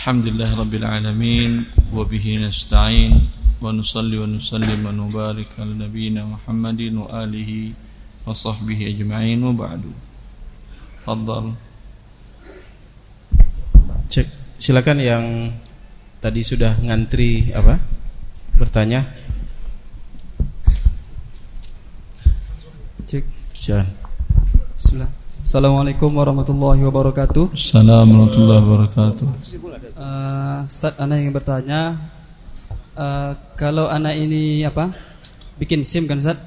الحمد لله رب العالمين وبه نستعين ونصلي ونسلم ونبارك على نبينا محمد وآله وصحبه أجمعين وبعد تفضل Cek, silakan yang tadi sudah ngantri apa? Bertanya. Cek. Silakan. Bismillah. Assalamualaikum warahmatullahi wabarakatuh. Assalamualaikum warahmatullahi wabarakatuh. Uh, Ustaz, anak ingin bertanya, uh, kalau anak ini apa, bikin SIM kan Ustaz,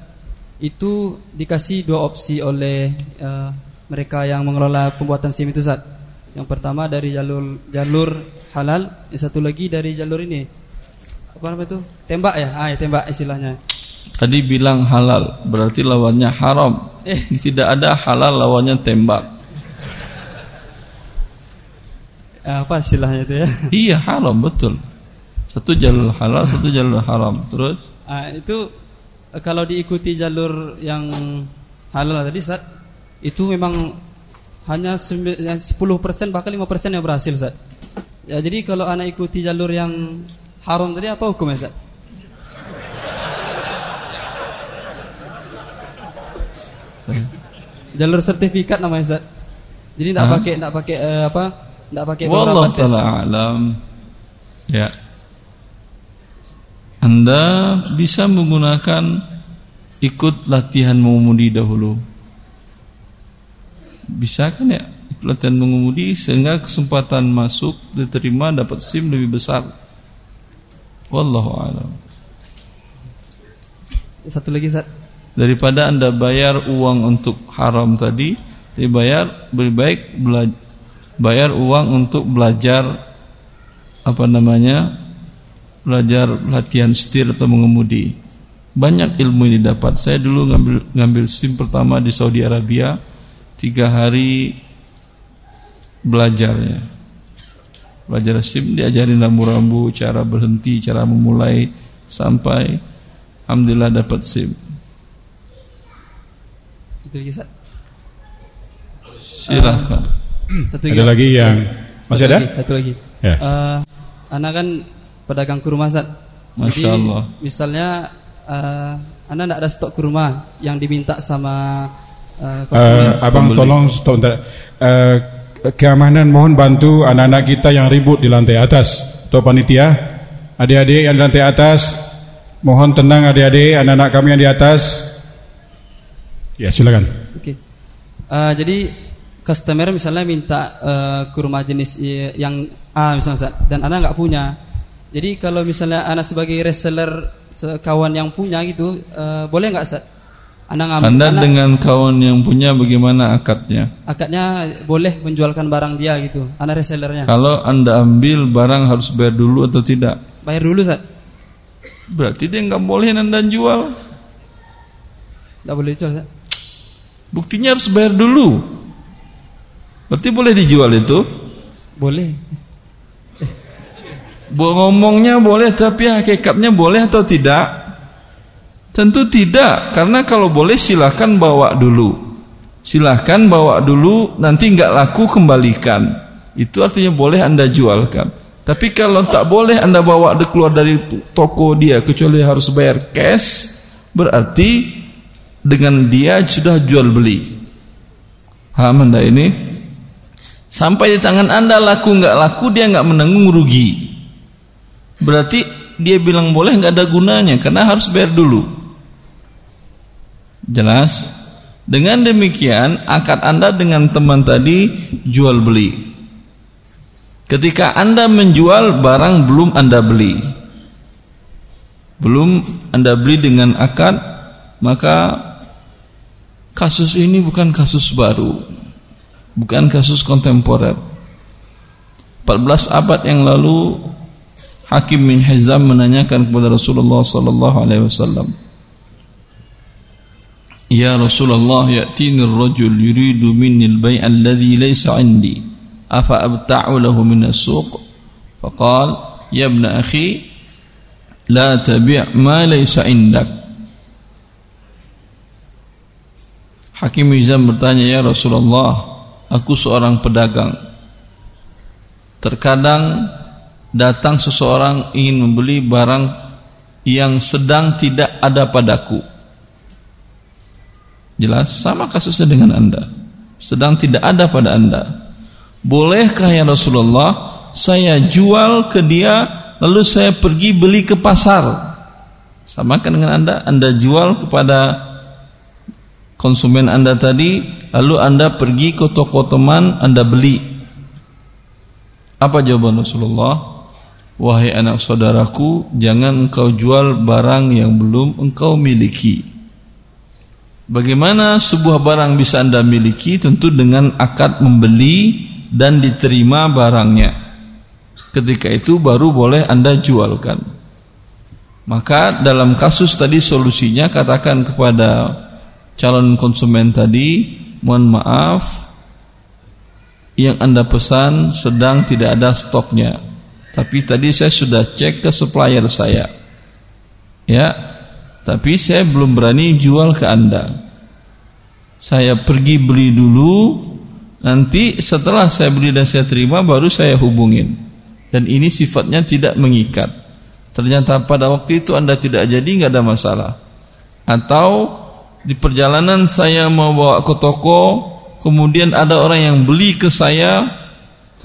itu dikasih dua opsi oleh uh, mereka yang mengelola pembuatan SIM itu Ustaz. Yang pertama dari jalur jalur halal, yang satu lagi dari jalur ini. Apa namanya itu? Tembak ya? Ah, ya, tembak istilahnya. Tadi bilang halal, berarti lawannya haram. Eh. Tidak ada halal lawannya tembak. Apa istilahnya itu ya? Iya haram betul. Satu jalur halal, satu jalur haram. Terus Ah, itu kalau diikuti jalur yang halal tadi Ustaz, itu memang hanya sembi- yang 10% bahkan 5% yang berhasil Ustaz. Ya, jadi kalau anak ikuti jalur yang haram tadi apa hukumnya Ustaz? Jalur sertifikat namanya Ustaz. Jadi tidak pakai tidak pakai eh, apa? Tidak pakai Wallah taala alam. Ya. Anda bisa menggunakan ikut latihan mengemudi dahulu. Bisa kan ya? Ikut latihan mengemudi sehingga kesempatan masuk diterima dapat SIM lebih besar. Wallahu alam. Satu lagi Ustaz. Daripada Anda bayar uang untuk haram tadi, dibayar lebih baik bayar uang untuk belajar apa namanya? belajar latihan setir atau mengemudi. Banyak ilmu yang didapat. Saya dulu ngambil ngambil SIM pertama di Saudi Arabia, tiga hari belajarnya. Belajar SIM diajarin rambu-rambu, cara berhenti, cara memulai sampai alhamdulillah dapat SIM. Itu lagi Ustaz. Silahkan. Satu Ada lagi yang masih satu ada? Lagi, satu lagi. Ya. Eh, anak kan pedagang kurma Ustaz. Masya Jadi, Allah. Misalnya uh, anak tidak ada stok kurma yang diminta sama uh, customer. abang Pembeli. tolong stop bentar. Eh, keamanan mohon bantu anak-anak kita yang ribut di lantai atas. Atau panitia, adik-adik yang di lantai atas, mohon tenang adik-adik, anak-anak kami yang di atas. Ya silakan. Oke. Eh, jadi customer misalnya minta eh, kurma jenis yang A misalnya dan anak nggak punya. Jadi kalau misalnya anak sebagai reseller sekawan yang punya gitu, eh, boleh nggak Ustaz? Anak ngambil Anda anak- dengan kawan yang punya bagaimana akadnya? akadnya boleh menjualkan barang dia gitu, anak resellernya. Kalau Anda ambil barang harus bayar dulu atau tidak? Bayar dulu Ustaz. Berarti dia nggak boleh Anda jual. Tidak boleh dijual Ustaz. Buktinya harus bayar dulu. Berarti boleh dijual itu? Boleh. Bo- Ngomongnya boleh tapi hakikatnya boleh atau tidak? Tentu tidak, karena kalau boleh silahkan bawa dulu. Silahkan bawa dulu, nanti nggak laku kembalikan. Itu artinya boleh anda jualkan. Tapi kalau tak boleh anda bawa keluar dari toko dia kecuali harus bayar cash, berarti dengan dia sudah jual beli. Paham anda ini? Sampai di tangan anda laku nggak laku dia nggak menanggung rugi. Berarti dia bilang boleh nggak ada gunanya karena harus bayar dulu. Jelas? Dengan demikian akad Anda dengan teman tadi jual beli. Ketika Anda menjual barang belum Anda beli. Belum Anda beli dengan akad, maka kasus ini bukan kasus baru. Bukan kasus kontemporer. 14 abad yang lalu Hakim bin Hizam menanyakan kepada Rasulullah sallallahu alaihi wasallam Ya Rasulullah ya'tini ar-rajul yuridu minni al-bay' alladhi laysa 'indi afa abta'u lahu min as-suq faqal ya ibn akhi la tabi' ma laysa 'indak Hakim Hizam bertanya ya Rasulullah aku seorang pedagang terkadang datang seseorang ingin membeli barang yang sedang tidak ada padaku. Jelas sama kasusnya dengan Anda. Sedang tidak ada pada Anda. Bolehkah ya Rasulullah saya jual ke dia lalu saya pergi beli ke pasar? Samakan dengan Anda, Anda jual kepada konsumen Anda tadi, lalu Anda pergi ke toko teman, Anda beli. Apa jawaban Rasulullah? Wahai anak saudaraku, jangan engkau jual barang yang belum engkau miliki. Bagaimana sebuah barang bisa Anda miliki? Tentu dengan akad membeli dan diterima barangnya. Ketika itu baru boleh Anda jualkan. Maka dalam kasus tadi solusinya katakan kepada calon konsumen tadi, mohon maaf yang Anda pesan sedang tidak ada stoknya tapi tadi saya sudah cek ke supplier saya. Ya. Tapi saya belum berani jual ke Anda. Saya pergi beli dulu, nanti setelah saya beli dan saya terima baru saya hubungin. Dan ini sifatnya tidak mengikat. Ternyata pada waktu itu Anda tidak jadi nggak ada masalah. Atau di perjalanan saya mau bawa ke toko, kemudian ada orang yang beli ke saya,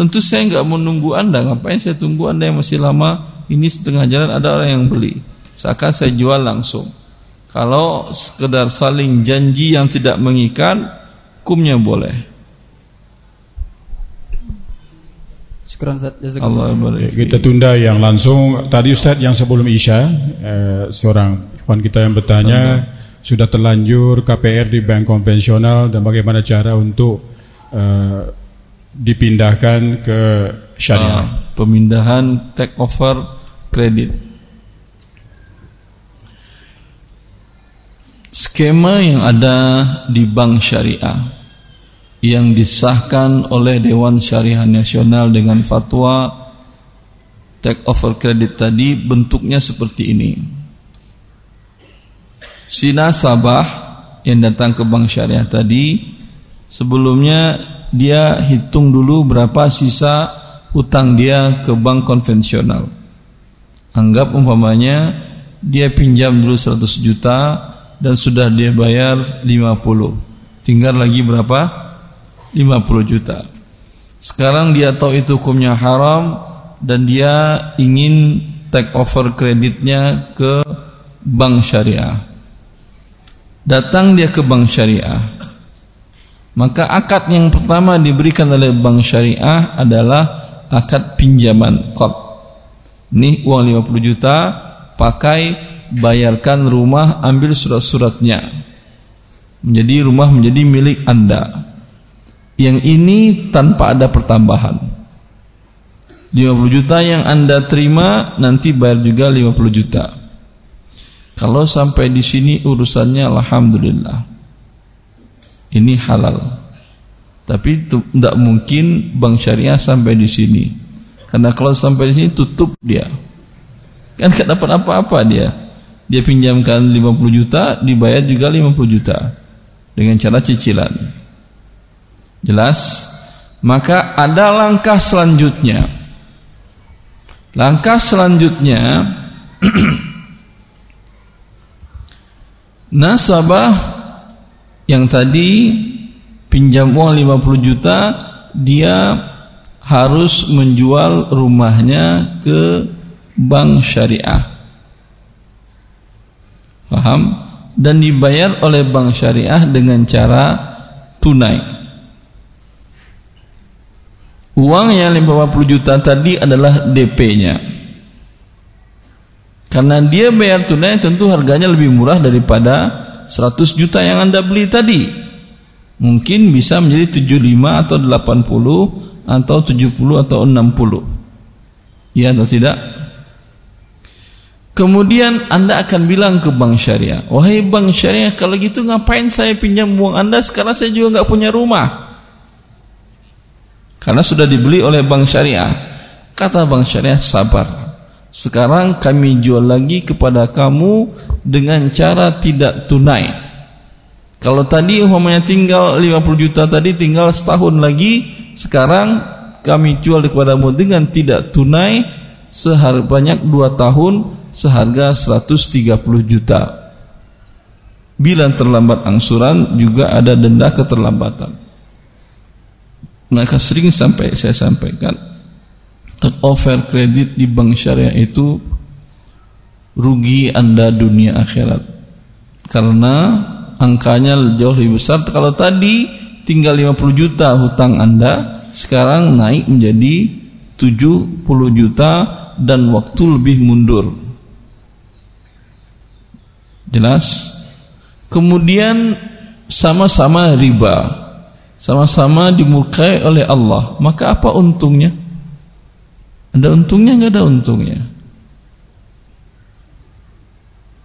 Tentu saya nggak menunggu Anda. Ngapain saya tunggu Anda yang masih lama? Ini setengah jalan ada orang yang beli. Seakan saya jual langsung. Kalau sekedar saling janji yang tidak mengikat, hukumnya boleh. Allah kita tunda yang langsung. Tadi Ustaz yang sebelum Isya, eh, seorang ikhwan kita yang bertanya. Sudah terlanjur KPR di bank konvensional dan bagaimana cara untuk eh, dipindahkan ke syariah. Uh, pemindahan take over kredit. Skema yang ada di bank syariah yang disahkan oleh Dewan Syariah Nasional dengan fatwa take over kredit tadi bentuknya seperti ini. Si nasabah yang datang ke bank syariah tadi sebelumnya dia hitung dulu berapa sisa utang dia ke bank konvensional. Anggap umpamanya dia pinjam dulu 100 juta dan sudah dia bayar 50. Tinggal lagi berapa? 50 juta. Sekarang dia tahu itu hukumnya haram dan dia ingin take over kreditnya ke bank syariah. Datang dia ke bank syariah maka akad yang pertama diberikan oleh bank syariah adalah akad pinjaman qard. Ini uang 50 juta pakai bayarkan rumah ambil surat-suratnya. Menjadi rumah menjadi milik Anda. Yang ini tanpa ada pertambahan. 50 juta yang Anda terima nanti bayar juga 50 juta. Kalau sampai di sini urusannya alhamdulillah ini halal. Tapi tidak mungkin bank syariah sampai di sini. Karena kalau sampai di sini tutup dia. Kan tidak dapat apa-apa dia. Dia pinjamkan 50 juta, dibayar juga 50 juta dengan cara cicilan. Jelas? Maka ada langkah selanjutnya. Langkah selanjutnya nasabah yang tadi pinjam uang 50 juta dia harus menjual rumahnya ke bank syariah. Paham? Dan dibayar oleh bank syariah dengan cara tunai. Uang yang 50 juta tadi adalah DP-nya karena dia bayar tunai tentu harganya lebih murah daripada 100 juta yang Anda beli tadi. Mungkin bisa menjadi 75 atau 80 atau 70 atau 60 ya atau tidak? Kemudian Anda akan bilang ke bank syariah wahai bank syariah kalau gitu ngapain saya pinjam uang Anda? Sekarang saya juga nggak punya rumah. Karena sudah dibeli oleh bank syariah. Kata bank syariah sabar sekarang kami jual lagi kepada kamu dengan cara tidak tunai. Kalau tadi umpamanya tinggal 50 juta tadi tinggal setahun lagi, sekarang kami jual kepadamu dengan tidak tunai seharga banyak 2 tahun seharga 130 juta. Bila terlambat angsuran juga ada denda keterlambatan. Maka sering sampai saya sampaikan take over kredit di bank syariah itu rugi Anda dunia akhirat. Karena angkanya jauh lebih besar kalau tadi tinggal 50 juta hutang Anda sekarang naik menjadi 70 juta dan waktu lebih mundur. Jelas? Kemudian sama-sama riba. Sama-sama dimurkai oleh Allah. Maka apa untungnya? Ada untungnya nggak ada untungnya?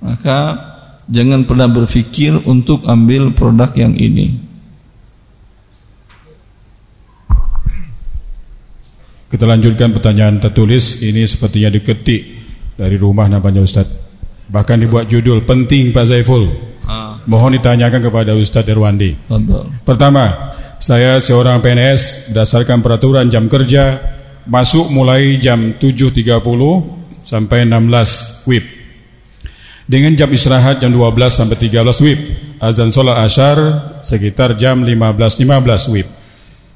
Maka jangan pernah berpikir untuk ambil produk yang ini. Kita lanjutkan pertanyaan tertulis ini sepertinya diketik dari rumah namanya Ustaz. Bahkan dibuat judul penting Pak Zaiful. Ah. Mohon ditanyakan kepada Ustaz Derwandi. Pertama, saya seorang PNS berdasarkan peraturan jam kerja masuk mulai jam 7.30 sampai 16 WIB. Dengan jam istirahat jam 12 sampai 13 WIB. Azan solat asyar sekitar jam 15.15 .15 WIB.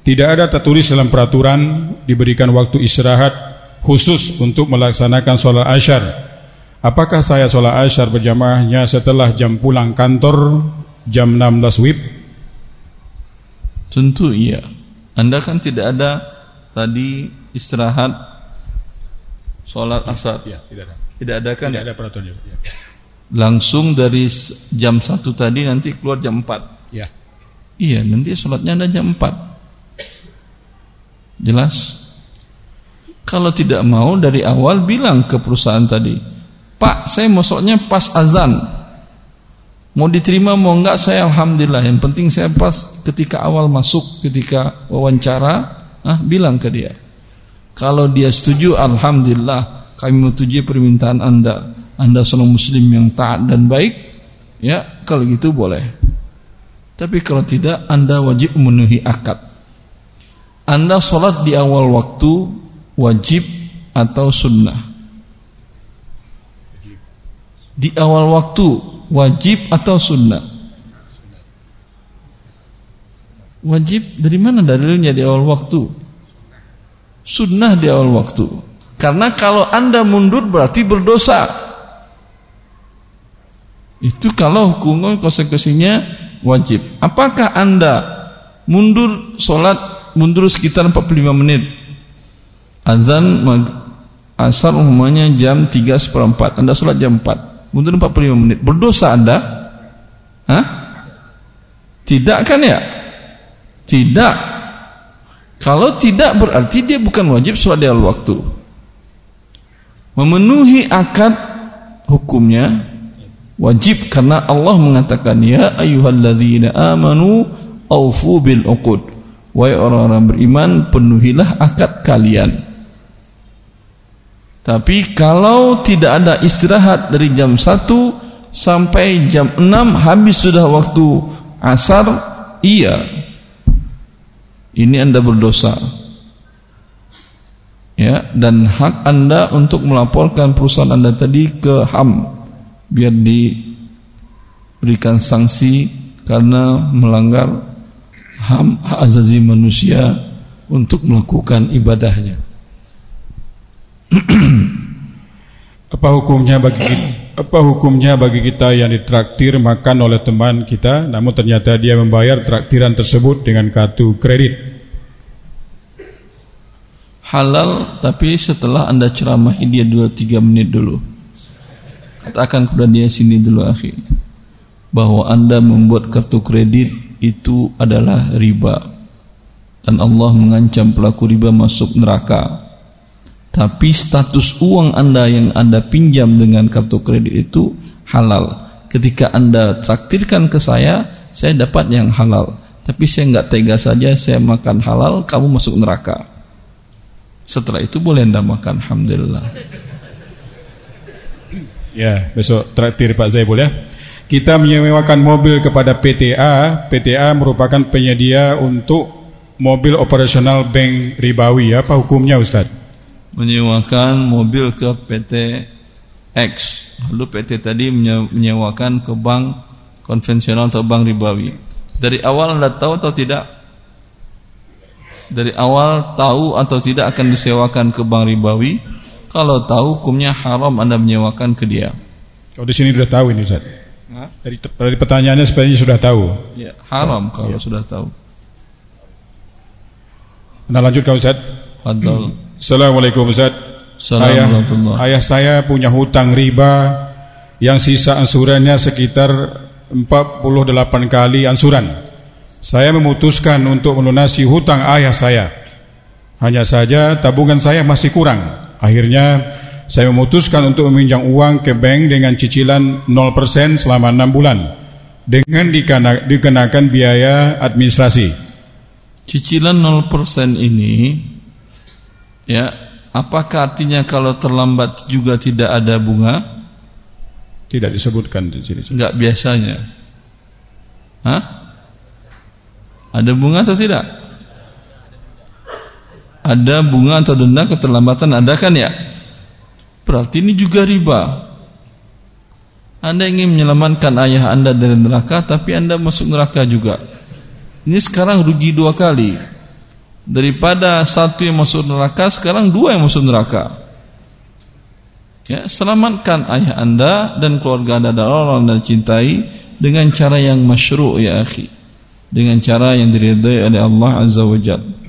Tidak ada tertulis dalam peraturan diberikan waktu istirahat khusus untuk melaksanakan sholat asyar. Apakah saya sholat asyar berjamaahnya setelah jam pulang kantor jam 16 WIB? Tentu iya. Anda kan tidak ada tadi istirahat sholat asar. Ya, tidak ada. Tidak ada kan? Tidak ada peraturan. Ya. Langsung dari jam 1 tadi nanti keluar jam 4. Ya. Iya, nanti sholatnya ada jam 4. Jelas? Kalau tidak mau dari awal bilang ke perusahaan tadi, Pak, saya masuknya pas azan. Mau diterima mau enggak saya alhamdulillah. Yang penting saya pas ketika awal masuk, ketika wawancara, ah bilang ke dia. Kalau dia setuju, alhamdulillah kami menyetujui permintaan Anda. Anda seorang muslim yang taat dan baik, ya kalau gitu boleh. Tapi kalau tidak, Anda wajib memenuhi akad. Anda sholat di awal waktu wajib atau sunnah? Di awal waktu wajib atau sunnah? Wajib dari mana dalilnya di awal waktu? Sunnah di awal waktu. Karena kalau anda mundur berarti berdosa. Itu kalau hukumnya konsekuensinya wajib. Apakah anda mundur sholat mundur sekitar 45 menit azan asar umumnya jam 3 seperempat anda sholat jam 4 mundur 45 menit berdosa anda Hah? tidak kan ya tidak kalau tidak berarti dia bukan wajib sholat di awal waktu memenuhi akad hukumnya wajib karena Allah mengatakan ya ayyuhalladzina amanu aufu bil uqud Wahai orang-orang beriman, penuhilah akad kalian. Tapi kalau tidak ada istirahat dari jam 1 sampai jam 6 habis sudah waktu asar, iya. Ini Anda berdosa. Ya, dan hak Anda untuk melaporkan perusahaan Anda tadi ke HAM biar diberikan sanksi karena melanggar ham hak azazi manusia untuk melakukan ibadahnya. apa hukumnya bagi apa hukumnya bagi kita yang ditraktir makan oleh teman kita namun ternyata dia membayar traktiran tersebut dengan kartu kredit? Halal tapi setelah Anda ceramahi dia 2 3 menit dulu. Katakan kepada dia sini dulu akhi bahwa Anda membuat kartu kredit itu adalah riba dan Allah mengancam pelaku riba masuk neraka tapi status uang anda yang anda pinjam dengan kartu kredit itu halal ketika anda traktirkan ke saya saya dapat yang halal tapi saya nggak tega saja saya makan halal kamu masuk neraka setelah itu boleh anda makan Alhamdulillah ya besok traktir Pak Zaibul ya kita menyewakan mobil kepada PTA. PTA merupakan penyedia untuk mobil operasional bank ribawi. Apa hukumnya Ustaz? Menyewakan mobil ke PT X. Lalu PT tadi menyewakan ke bank konvensional atau bank ribawi. Dari awal anda tahu atau tidak? Dari awal tahu atau tidak akan disewakan ke bank ribawi? Kalau tahu hukumnya haram anda menyewakan ke dia. Kalau di sini sudah tahu ini Ustaz. Dari, dari pertanyaannya sebenarnya sudah tahu. Ya, haram kalau ya. sudah tahu. Anda lanjutkan Ustaz. Fadol. Assalamualaikum Ustaz ayah, ayah saya punya hutang riba yang sisa ansurannya sekitar 48 kali ansuran. Saya memutuskan untuk melunasi hutang ayah saya. Hanya saja tabungan saya masih kurang. Akhirnya saya memutuskan untuk meminjam uang ke bank dengan cicilan 0% selama 6 bulan dengan dikenakan biaya administrasi. Cicilan 0% ini ya Apakah artinya kalau terlambat juga tidak ada bunga? Tidak disebutkan di sini. Enggak biasanya. Hah? Ada bunga atau tidak? Ada bunga atau denda keterlambatan ada kan ya? Berarti ini juga riba. Anda ingin menyelamatkan ayah Anda dari neraka tapi Anda masuk neraka juga. Ini sekarang rugi dua kali daripada satu yang masuk neraka sekarang dua yang masuk neraka. Ya selamatkan ayah anda dan keluarga anda dan orang anda cintai dengan cara yang masyru' ya akhi. Dengan cara yang diridai oleh Allah azza wajalla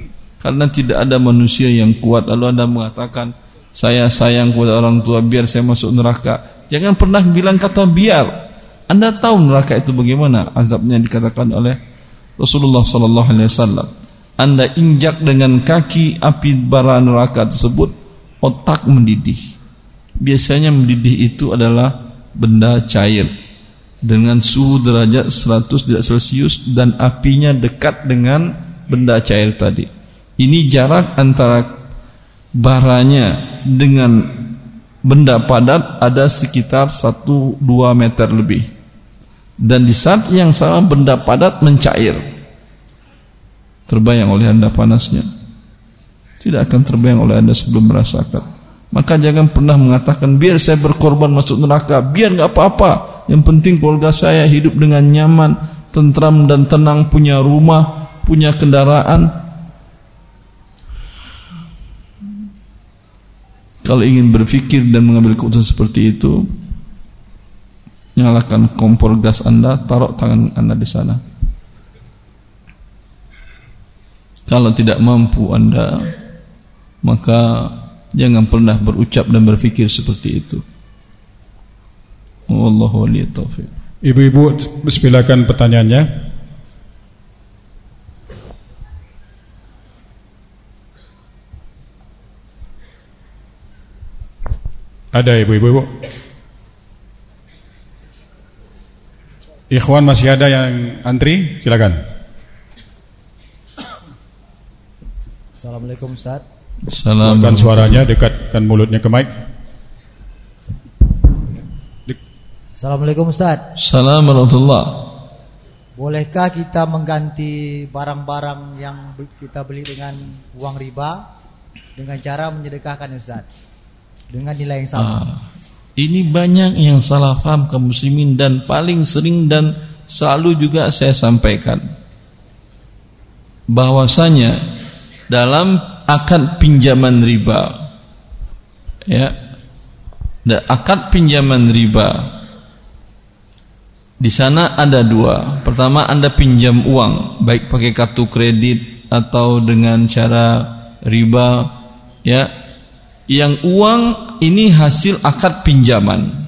karena tidak ada manusia yang kuat. Lalu anda mengatakan saya sayang kepada orang tua biar saya masuk neraka. Jangan pernah bilang kata biar. Anda tahu neraka itu bagaimana? Azabnya dikatakan oleh Rasulullah sallallahu alaihi wasallam anda injak dengan kaki api bara neraka tersebut, otak mendidih. Biasanya mendidih itu adalah benda cair dengan suhu derajat 100 derajat Celcius dan apinya dekat dengan benda cair tadi. Ini jarak antara baranya dengan benda padat ada sekitar 1-2 meter lebih. Dan di saat yang sama benda padat mencair terbayang oleh anda panasnya. Tidak akan terbayang oleh anda sebelum merasakan. Maka jangan pernah mengatakan biar saya berkorban masuk neraka. Biar nggak apa-apa. Yang penting keluarga saya hidup dengan nyaman tentram dan tenang punya rumah punya kendaraan. Kalau ingin berpikir dan mengambil keputusan seperti itu nyalakan kompor gas anda taruh tangan anda di sana Kalau tidak mampu Anda maka jangan pernah berucap dan berfikir seperti itu. Wallahu taufiq. Ibu-ibu silakan pertanyaannya. Ada ibu-ibu. Ikhwan masih ada yang antri? Silakan. Assalamualaikum Ustaz. Assalamualaikum. suaranya dekatkan mulutnya ke mic. Assalamualaikum Ustaz. Assalamualaikum Bolehkah kita mengganti barang-barang yang kita beli dengan uang riba dengan cara menyedekahkan Ustaz dengan nilai yang sama? Ah, ini banyak yang salah paham kaum muslimin dan paling sering dan selalu juga saya sampaikan bahwasanya dalam akad pinjaman riba. Ya. Akad pinjaman riba. Di sana ada dua. Pertama anda pinjam uang baik pakai kartu kredit atau dengan cara riba ya. Yang uang ini hasil akad pinjaman.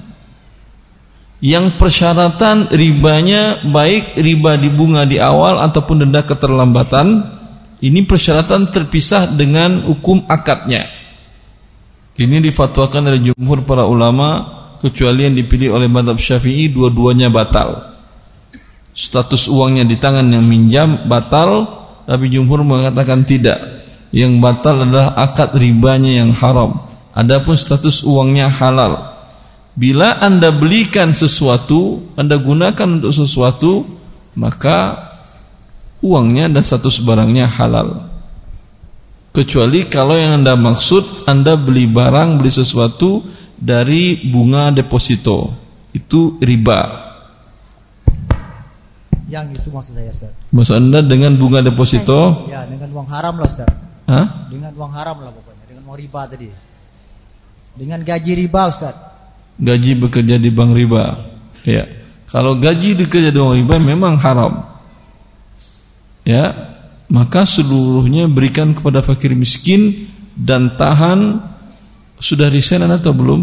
Yang persyaratan ribanya baik riba di bunga di awal ataupun denda keterlambatan ini persyaratan terpisah dengan hukum akadnya. Ini difatwakan oleh jumhur para ulama kecuali yang dipilih oleh madhab syafi'i dua-duanya batal. Status uangnya di tangan yang minjam batal, tapi jumhur mengatakan tidak. Yang batal adalah akad ribanya yang haram. Adapun status uangnya halal. Bila anda belikan sesuatu, anda gunakan untuk sesuatu, maka uangnya dan status barangnya halal. Kecuali kalau yang Anda maksud Anda beli barang, beli sesuatu dari bunga deposito. Itu riba. Yang itu maksud saya Ustaz. Maksud Anda dengan bunga deposito? Ya, dengan uang haram lah Ustaz. Hah? Dengan uang haram lah pokoknya, dengan uang riba tadi. Dengan gaji riba Ustaz. Gaji bekerja di bank riba. Ya. Kalau gaji bekerja di bank riba memang haram. Ya, maka seluruhnya berikan kepada fakir miskin dan tahan sudah resign atau belum?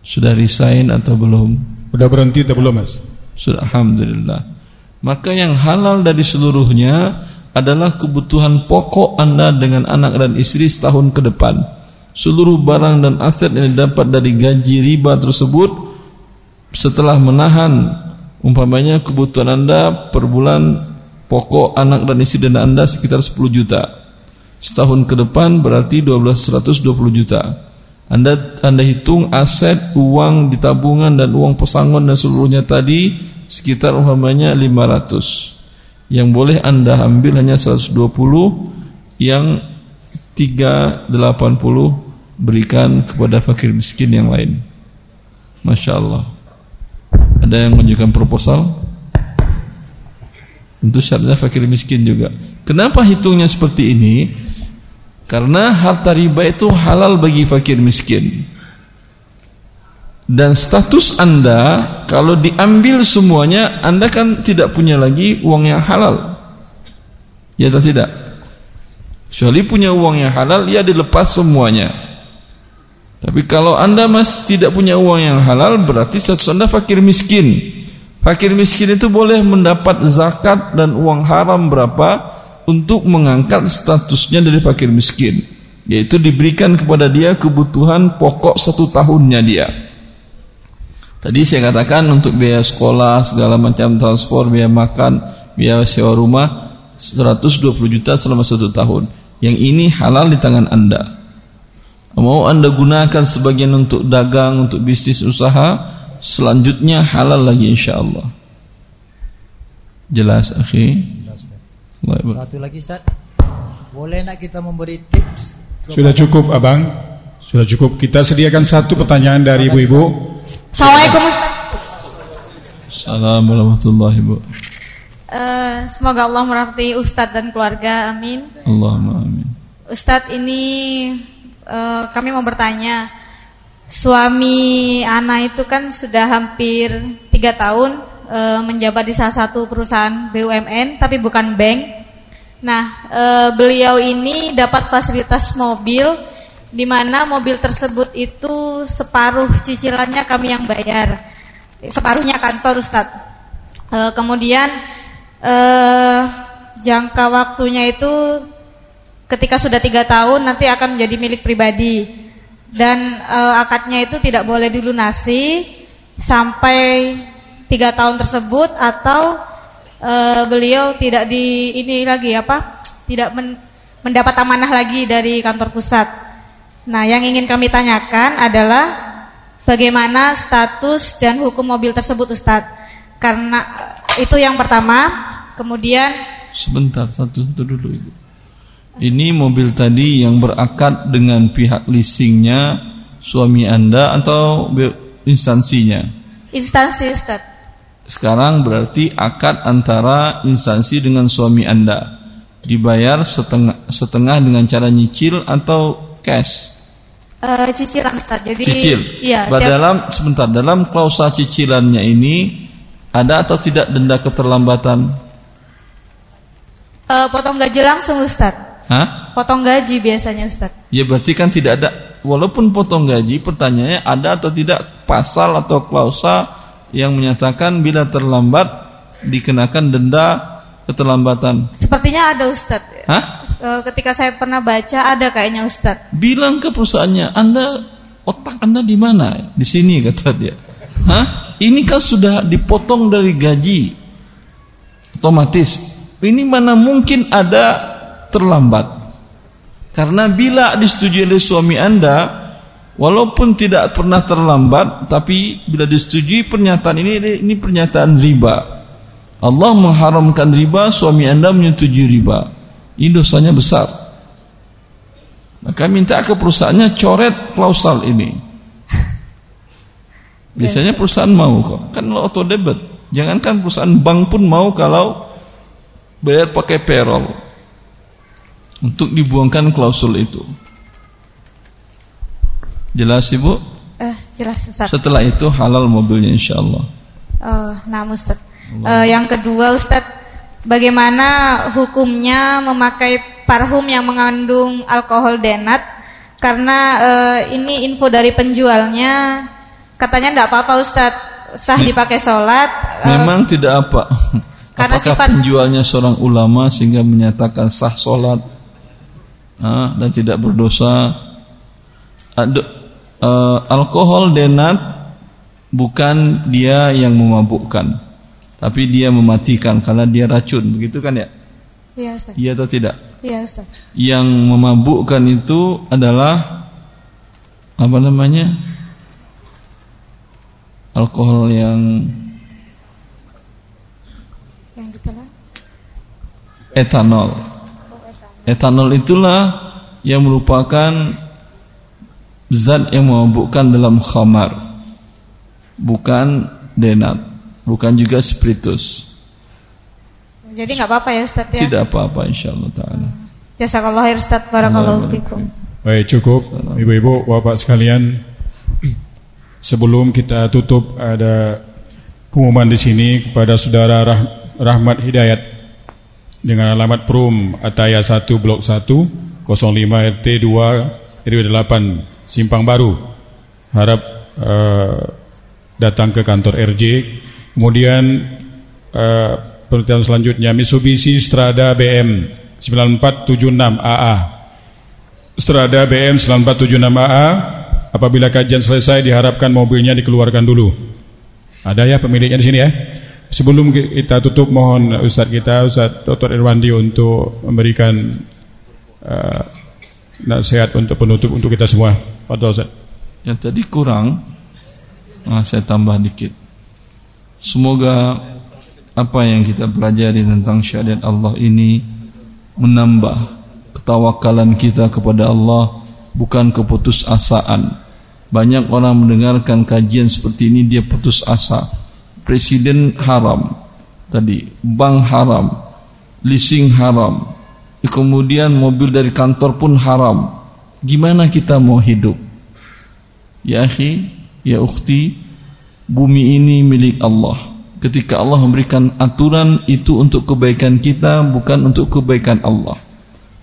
Sudah resign atau belum? Udah berhenti atau belum mas? Sudah alhamdulillah. Maka yang halal dari seluruhnya adalah kebutuhan pokok Anda dengan anak dan istri setahun ke depan. Seluruh barang dan aset yang didapat dari gaji riba tersebut setelah menahan umpamanya kebutuhan Anda per bulan pokok anak dan istri dan Anda sekitar 10 juta. Setahun ke depan berarti 12 120 juta. Anda Anda hitung aset, uang di tabungan dan uang pesangon dan seluruhnya tadi sekitar umpamanya 500. Yang boleh Anda ambil hanya 120, yang 380 berikan kepada fakir miskin yang lain. Masya Allah. Ada yang menunjukkan proposal? Tentu syaratnya fakir miskin juga. Kenapa hitungnya seperti ini? Karena harta riba itu halal bagi fakir miskin. Dan status Anda kalau diambil semuanya, Anda kan tidak punya lagi uang yang halal. Ya atau tidak? Kecuali punya uang yang halal, ya dilepas semuanya. Tapi kalau Anda mas tidak punya uang yang halal, berarti status Anda fakir miskin. Fakir miskin itu boleh mendapat zakat dan uang haram berapa? untuk mengangkat statusnya dari fakir miskin yaitu diberikan kepada dia kebutuhan pokok satu tahunnya dia tadi saya katakan untuk biaya sekolah segala macam transport biaya makan biaya sewa rumah 120 juta selama satu tahun yang ini halal di tangan anda mau anda gunakan sebagian untuk dagang untuk bisnis usaha selanjutnya halal lagi insya Allah jelas akhi satu lagi Ustaz. Boleh nak kita memberi tips? Sudah cukup Abang. Sudah cukup. Kita sediakan satu pertanyaan dari ibu-ibu. Assalamualaikum Ustaz. Assalamualaikum warahmatullahi wabarakatuh. Uh, semoga Allah merahmati Ustadz dan keluarga, amin. Allahumma amin. Ustadz ini uh, kami mau bertanya, suami Ana itu kan sudah hampir tiga tahun e, menjabat di salah satu perusahaan BUMN tapi bukan bank. Nah, e, beliau ini dapat fasilitas mobil di mana mobil tersebut itu separuh cicilannya kami yang bayar. Separuhnya kantor Ustadz. Kemudian jangka waktunya itu ketika sudah tiga tahun nanti akan menjadi milik pribadi dan e, akadnya itu tidak boleh dilunasi sampai tiga tahun tersebut atau e, beliau tidak di ini lagi apa tidak men, mendapat amanah lagi dari kantor pusat. Nah, yang ingin kami tanyakan adalah bagaimana status dan hukum mobil tersebut, Ustadz? Karena itu yang pertama. Kemudian sebentar satu satu dulu ibu. Ini mobil tadi yang berakad dengan pihak leasingnya suami anda atau instansinya? Instansi Ustadz. Sekarang berarti akad antara instansi dengan suami Anda. Dibayar setengah setengah dengan cara nyicil atau cash? Uh, cicilan Ustaz. Jadi cicil. Iya. Dalam sebentar dalam klausa cicilannya ini ada atau tidak denda keterlambatan? Uh, potong gaji langsung Ustaz. Hah? Potong gaji biasanya Ustaz. Ya berarti kan tidak ada walaupun potong gaji pertanyaannya ada atau tidak pasal atau klausa yang menyatakan bila terlambat dikenakan denda keterlambatan. Sepertinya ada Ustadz. Hah? E, ketika saya pernah baca ada kayaknya Ustadz. Bilang ke perusahaannya, Anda otak Anda di mana? Di sini kata dia. Hah? Ini kan sudah dipotong dari gaji otomatis. Ini mana mungkin ada terlambat? Karena bila disetujui oleh suami Anda, Walaupun tidak pernah terlambat Tapi bila disetujui pernyataan ini Ini pernyataan riba Allah mengharamkan riba Suami anda menyetujui riba Ini dosanya besar. Maka minta ke perusahaannya coret klausal ini. Biasanya perusahaan mau kok. Kan lo auto debit. Jangankan perusahaan bank pun mau kalau bayar pakai payroll untuk dibuangkan klausul itu. Jelas Ibu? Eh, jelas Ustaz. Setelah itu halal mobilnya insya Allah. Oh, nah Ustaz. Eh, yang kedua Ustaz, bagaimana hukumnya memakai parfum yang mengandung alkohol denat? Karena eh, ini info dari penjualnya, katanya tidak apa-apa Ustaz, sah dipakai sholat. eh, Memang tidak apa. Karena Apakah sifat- penjualnya seorang ulama sehingga menyatakan sah sholat dan tidak berdosa? Eh, alkohol denat bukan dia yang memabukkan, tapi dia mematikan karena dia racun, begitu kan ya? Iya Ustaz. Iya atau tidak? Iya Ustaz. Yang memabukkan itu adalah apa namanya? Alkohol yang Yang ditelan. etanol. Etanol itulah yang merupakan zat yang memabukkan dalam khamar. Bukan denat, bukan juga spiritus. Jadi nggak apa-apa ya Ustaz ya. Tidak apa-apa insyaallah taala. Jazakallah khair Ustaz. Barakallahu fikum. Baik cukup ibu-ibu bapak sekalian sebelum kita tutup ada pengumuman di sini kepada saudara Rah- Rahmat Hidayat dengan alamat Perum Ataya 1 Blok 1 05 RT 2 RW 8 Simpang Baru harap eh, datang ke kantor RJ kemudian eh, penelitian selanjutnya Mitsubishi Strada BM 9476 AA Strada BM 9476AA apabila kajian selesai diharapkan mobilnya dikeluarkan dulu. Ada ya pemiliknya di sini ya. Sebelum kita tutup mohon Ustadz kita Ustadz Dr. Irwandi untuk memberikan uh, nasihat untuk penutup untuk kita semua. Pak Ustadz. Yang tadi kurang, nah, saya tambah dikit. Semoga apa yang kita pelajari tentang syariat Allah ini menambah ketawakalan kita kepada Allah bukan keputusasaan. Banyak orang mendengarkan kajian seperti ini dia putus asa. Presiden haram tadi, bank haram, leasing haram, kemudian mobil dari kantor pun haram. Gimana kita mau hidup? Ya akhi, ya ukhti, bumi ini milik Allah. Ketika Allah memberikan aturan itu untuk kebaikan kita, bukan untuk kebaikan Allah.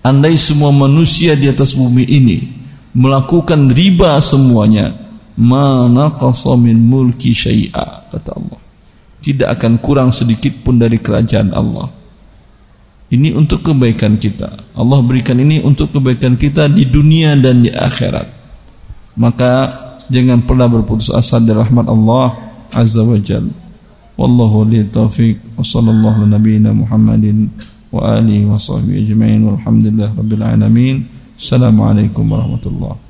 Andai semua manusia di atas bumi ini melakukan riba semuanya, mana min mulki syai'a kata Allah. Tidak akan kurang sedikit pun dari kerajaan Allah. Ini untuk kebaikan kita. Allah berikan ini untuk kebaikan kita di dunia dan di akhirat. Maka jangan pernah berputus asa dari rahmat Allah Azza wa Jal. Wallahu li taufiq wa sallallahu ala nabiyyina Muhammadin wa alihi wa sahbihi ajma'in walhamdulillah rabbil alamin. Assalamualaikum warahmatullahi